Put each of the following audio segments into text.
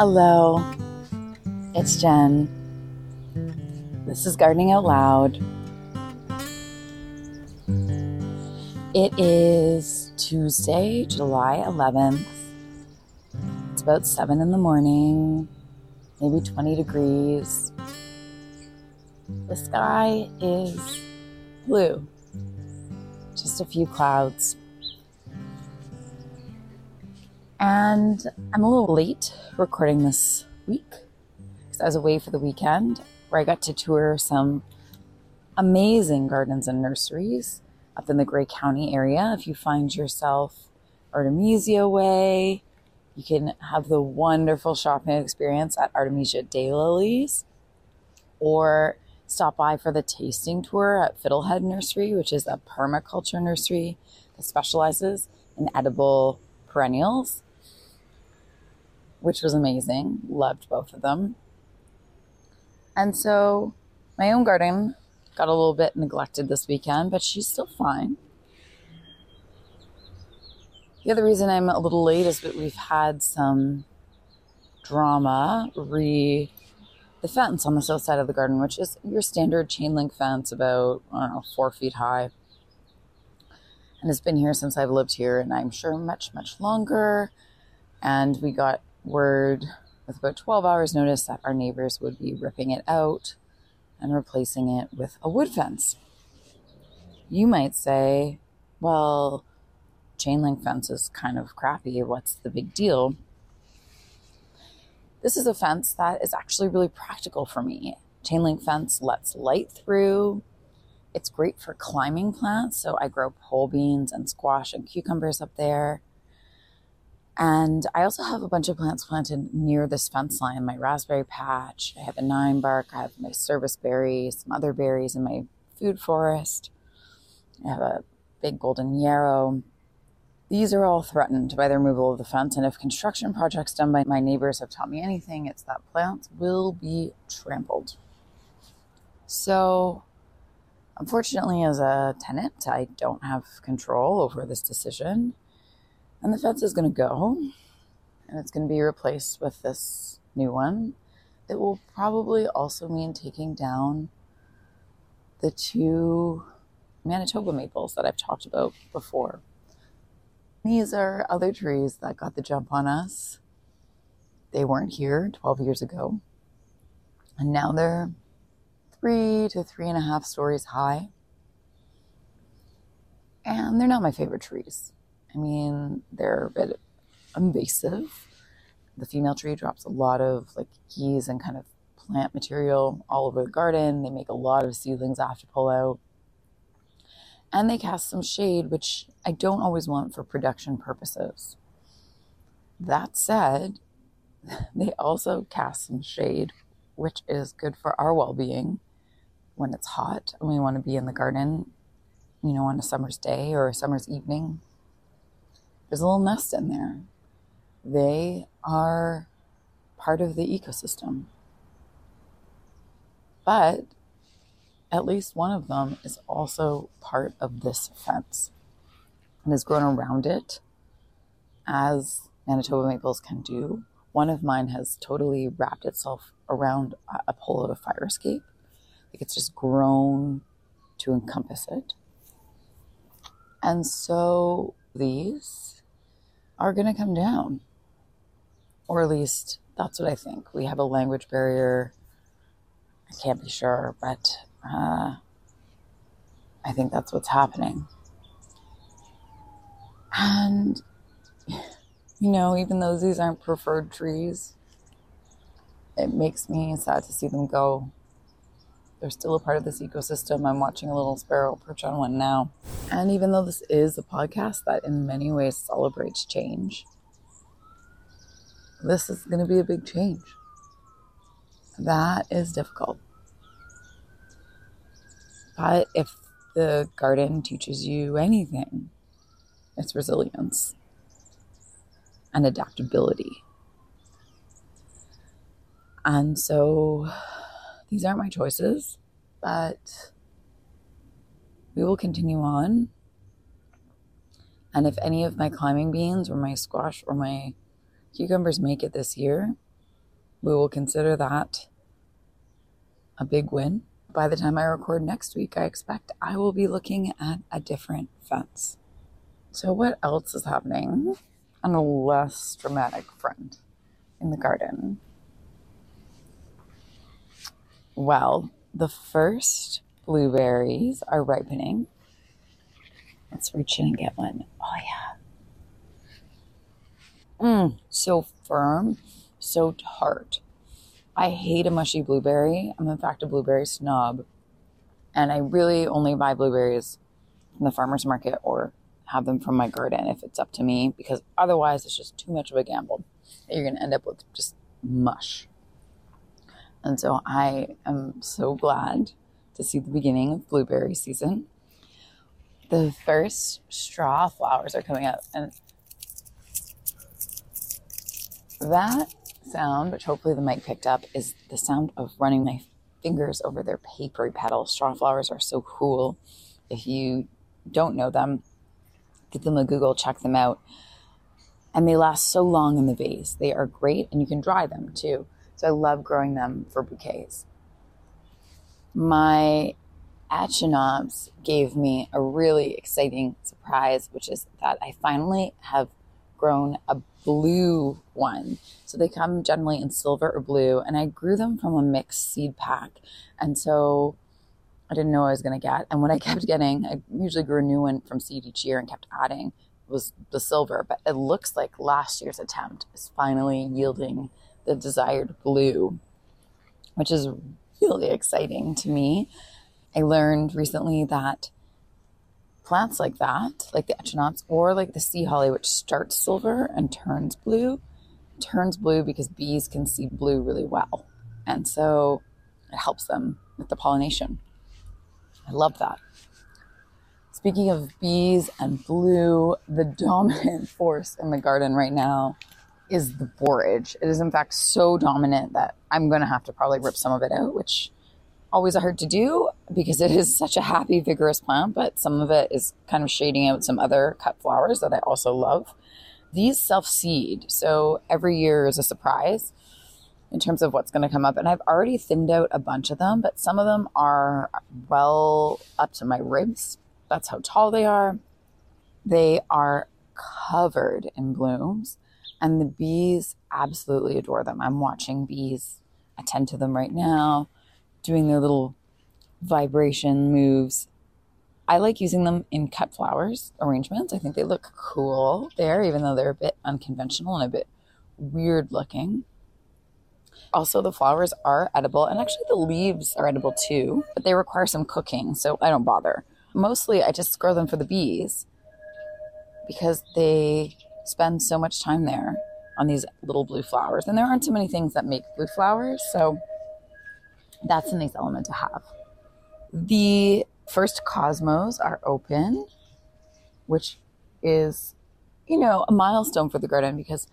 Hello, it's Jen. This is Gardening Out Loud. It is Tuesday, July 11th. It's about 7 in the morning, maybe 20 degrees. The sky is blue, just a few clouds. And I'm a little late recording this week because I was away for the weekend where I got to tour some amazing gardens and nurseries up in the Grey County area. If you find yourself Artemesia Way, you can have the wonderful shopping experience at Artemesia Daylilies or stop by for the tasting tour at Fiddlehead Nursery, which is a permaculture nursery that specializes in edible perennials which was amazing. Loved both of them. And so my own garden got a little bit neglected this weekend, but she's still fine. The other reason I'm a little late is that we've had some drama re the fence on the south side of the garden, which is your standard chain link fence, about I don't know four feet high, and it's been here since I've lived here, and I'm sure much much longer. And we got word with about 12 hours notice that our neighbors would be ripping it out and replacing it with a wood fence. You might say, well, chain link fence is kind of crappy. What's the big deal? This is a fence that is actually really practical for me. Chain link fence lets light through. It's great for climbing plants. So I grow pole beans and squash and cucumbers up there. And I also have a bunch of plants planted near this fence line my raspberry patch, I have a nine bark, I have my service berries, some other berries in my food forest. I have a big golden yarrow. These are all threatened by the removal of the fence, and if construction projects done by my neighbors have taught me anything, it's that plants will be trampled. So, unfortunately, as a tenant, I don't have control over this decision. And the fence is going to go and it's going to be replaced with this new one. It will probably also mean taking down the two Manitoba maples that I've talked about before. These are other trees that got the jump on us. They weren't here 12 years ago. And now they're three to three and a half stories high. And they're not my favorite trees. I mean, they're a bit invasive. The female tree drops a lot of like keys and kind of plant material all over the garden. They make a lot of seedlings I have to pull out. And they cast some shade, which I don't always want for production purposes. That said, they also cast some shade, which is good for our well being when it's hot and we want to be in the garden, you know, on a summer's day or a summer's evening there's a little nest in there. They are part of the ecosystem. But at least one of them is also part of this fence and has grown around it as Manitoba maples can do. One of mine has totally wrapped itself around a pole of a fire escape. Like it's just grown to encompass it. And so these are going to come down. Or at least that's what I think. We have a language barrier. I can't be sure, but uh, I think that's what's happening. And, you know, even though these aren't preferred trees, it makes me sad to see them go they're still a part of this ecosystem. I'm watching a little sparrow perch on one now. And even though this is a podcast that in many ways celebrates change, this is going to be a big change. That is difficult. But if the garden teaches you anything, it's resilience and adaptability. And so these aren't my choices, but we will continue on. And if any of my climbing beans or my squash or my cucumbers make it this year, we will consider that a big win. By the time I record next week, I expect I will be looking at a different fence. So, what else is happening on a less dramatic front in the garden? Well, the first blueberries are ripening. Let's reach in and get one. Oh, yeah. Mmm, so firm, so tart. I hate a mushy blueberry. I'm, in fact, a blueberry snob. And I really only buy blueberries from the farmer's market or have them from my garden if it's up to me, because otherwise it's just too much of a gamble. You're going to end up with just mush. And so I am so glad to see the beginning of blueberry season. The first straw flowers are coming up, and that sound, which hopefully the mic picked up, is the sound of running my fingers over their papery petals. Straw flowers are so cool. If you don't know them, get them a Google, check them out. And they last so long in the vase. They are great, and you can dry them too. So I love growing them for bouquets. My Echinops gave me a really exciting surprise, which is that I finally have grown a blue one. So they come generally in silver or blue, and I grew them from a mixed seed pack. And so I didn't know I was going to get. And what I kept getting, I usually grew a new one from seed each year and kept adding, was the silver. But it looks like last year's attempt is finally yielding the desired blue, which is really exciting to me. I learned recently that plants like that, like the echinops or like the sea holly, which starts silver and turns blue, turns blue because bees can see blue really well. And so it helps them with the pollination. I love that. Speaking of bees and blue, the dominant force in the garden right now is the borage. It is, in fact, so dominant that I'm going to have to probably rip some of it out, which always hard to do because it is such a happy, vigorous plant, but some of it is kind of shading out some other cut flowers that I also love. These self seed, so every year is a surprise in terms of what's going to come up. And I've already thinned out a bunch of them, but some of them are well up to my ribs. That's how tall they are. They are covered in blooms, and the bees absolutely adore them. I'm watching bees attend to them right now doing their little vibration moves. I like using them in cut flowers arrangements. I think they look cool there, even though they're a bit unconventional and a bit weird looking. Also, the flowers are edible, and actually, the leaves are edible too, but they require some cooking, so I don't bother. Mostly, I just grow them for the bees because they spend so much time there on these little blue flowers. And there aren't too many things that make blue flowers, so that's a nice element to have. The first cosmos are open, which is, you know, a milestone for the garden because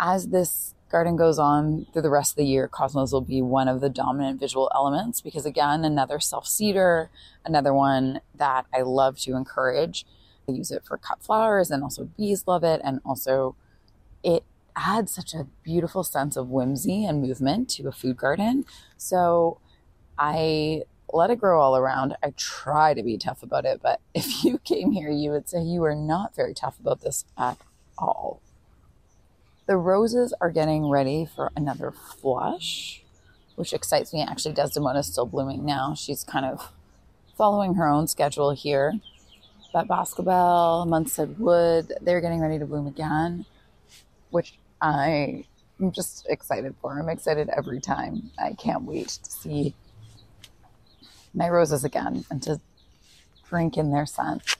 as this garden goes on through the rest of the year, cosmos will be one of the dominant visual elements because, again, another self seeder, another one that I love to encourage. I use it for cut flowers and also bees love it. And also, it adds such a beautiful sense of whimsy and movement to a food garden. So I let it grow all around. I try to be tough about it, but if you came here, you would say you are not very tough about this at all. The roses are getting ready for another flush, which excites me. Actually, Desdemona is still blooming now. She's kind of following her own schedule here. But Boscobel, Munstead Wood, they're getting ready to bloom again, which I am just excited for. I'm excited every time. I can't wait to see my roses again and to drink in their scent.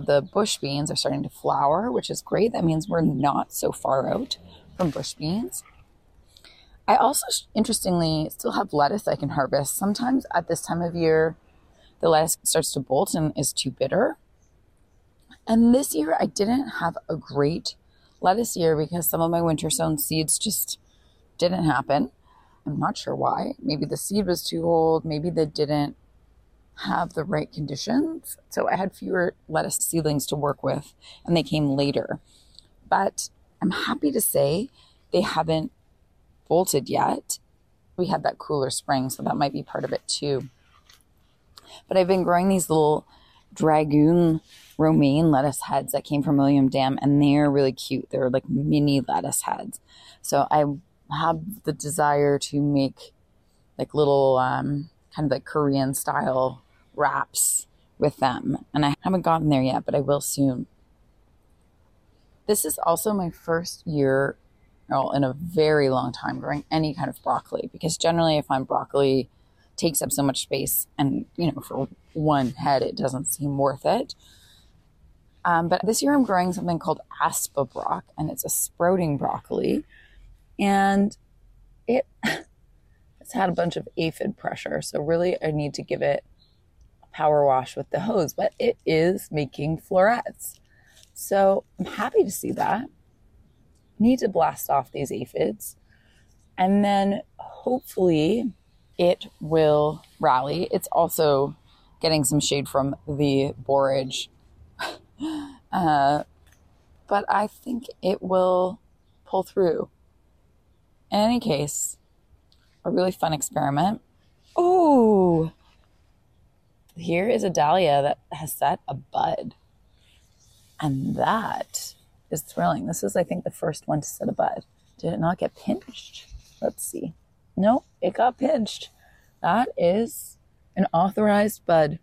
The bush beans are starting to flower, which is great. That means we're not so far out from bush beans. I also, interestingly, still have lettuce I can harvest. Sometimes at this time of year, the lettuce starts to bolt and is too bitter. And this year, I didn't have a great lettuce year because some of my winter sown seeds just didn't happen. I'm not sure why. Maybe the seed was too old. Maybe they didn't have the right conditions. So I had fewer lettuce seedlings to work with and they came later. But I'm happy to say they haven't bolted yet. We had that cooler spring, so that might be part of it too. But I've been growing these little dragoon romaine lettuce heads that came from William Dam, and they're really cute. They're like mini lettuce heads. So I have the desire to make like little um, kind of like Korean style wraps with them. And I haven't gotten there yet, but I will soon. This is also my first year well, in a very long time growing any kind of broccoli because generally if I find broccoli takes up so much space and you know for one head it doesn't seem worth it. Um, but this year I'm growing something called Aspa and it's a sprouting broccoli and it it's had a bunch of aphid pressure so really I need to give it a power wash with the hose but it is making florets so I'm happy to see that. Need to blast off these aphids. And then hopefully it will rally. It's also getting some shade from the borage. uh, but I think it will pull through. In any case, a really fun experiment. Oh, here is a dahlia that has set a bud. And that is thrilling. This is, I think, the first one to set a bud. Did it not get pinched? Let's see. No, it got pinched. That is an authorized bud.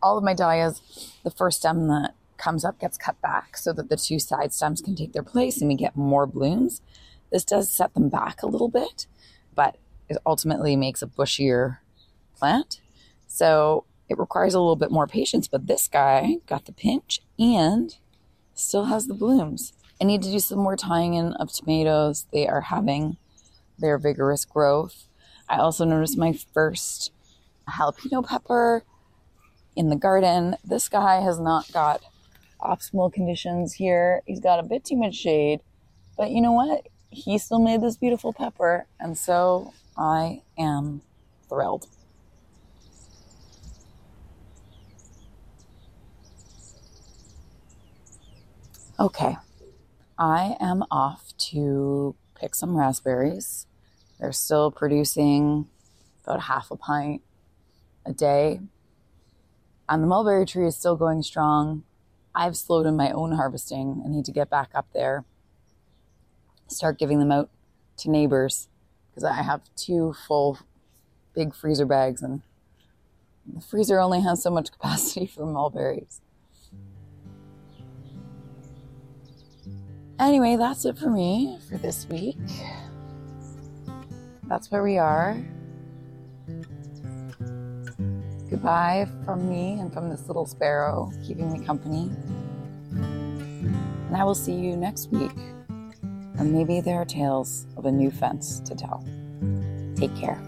All of my dahlias, the first stem that comes up gets cut back so that the two side stems can take their place and we get more blooms. This does set them back a little bit, but it ultimately makes a bushier plant. So it requires a little bit more patience, but this guy got the pinch and still has the blooms. I need to do some more tying in of tomatoes. They are having their vigorous growth. I also noticed my first jalapeno pepper in the garden. This guy has not got optimal conditions here. He's got a bit too much shade, but you know what? He still made this beautiful pepper, and so I am thrilled. Okay, I am off to pick some raspberries. They're still producing about half a pint a day. And the mulberry tree is still going strong. I've slowed in my own harvesting. I need to get back up there, start giving them out to neighbors because I have two full big freezer bags and the freezer only has so much capacity for mulberries. Anyway, that's it for me for this week. That's where we are. Goodbye from me and from this little sparrow keeping me company. And I will see you next week. And maybe there are tales of a new fence to tell. Take care.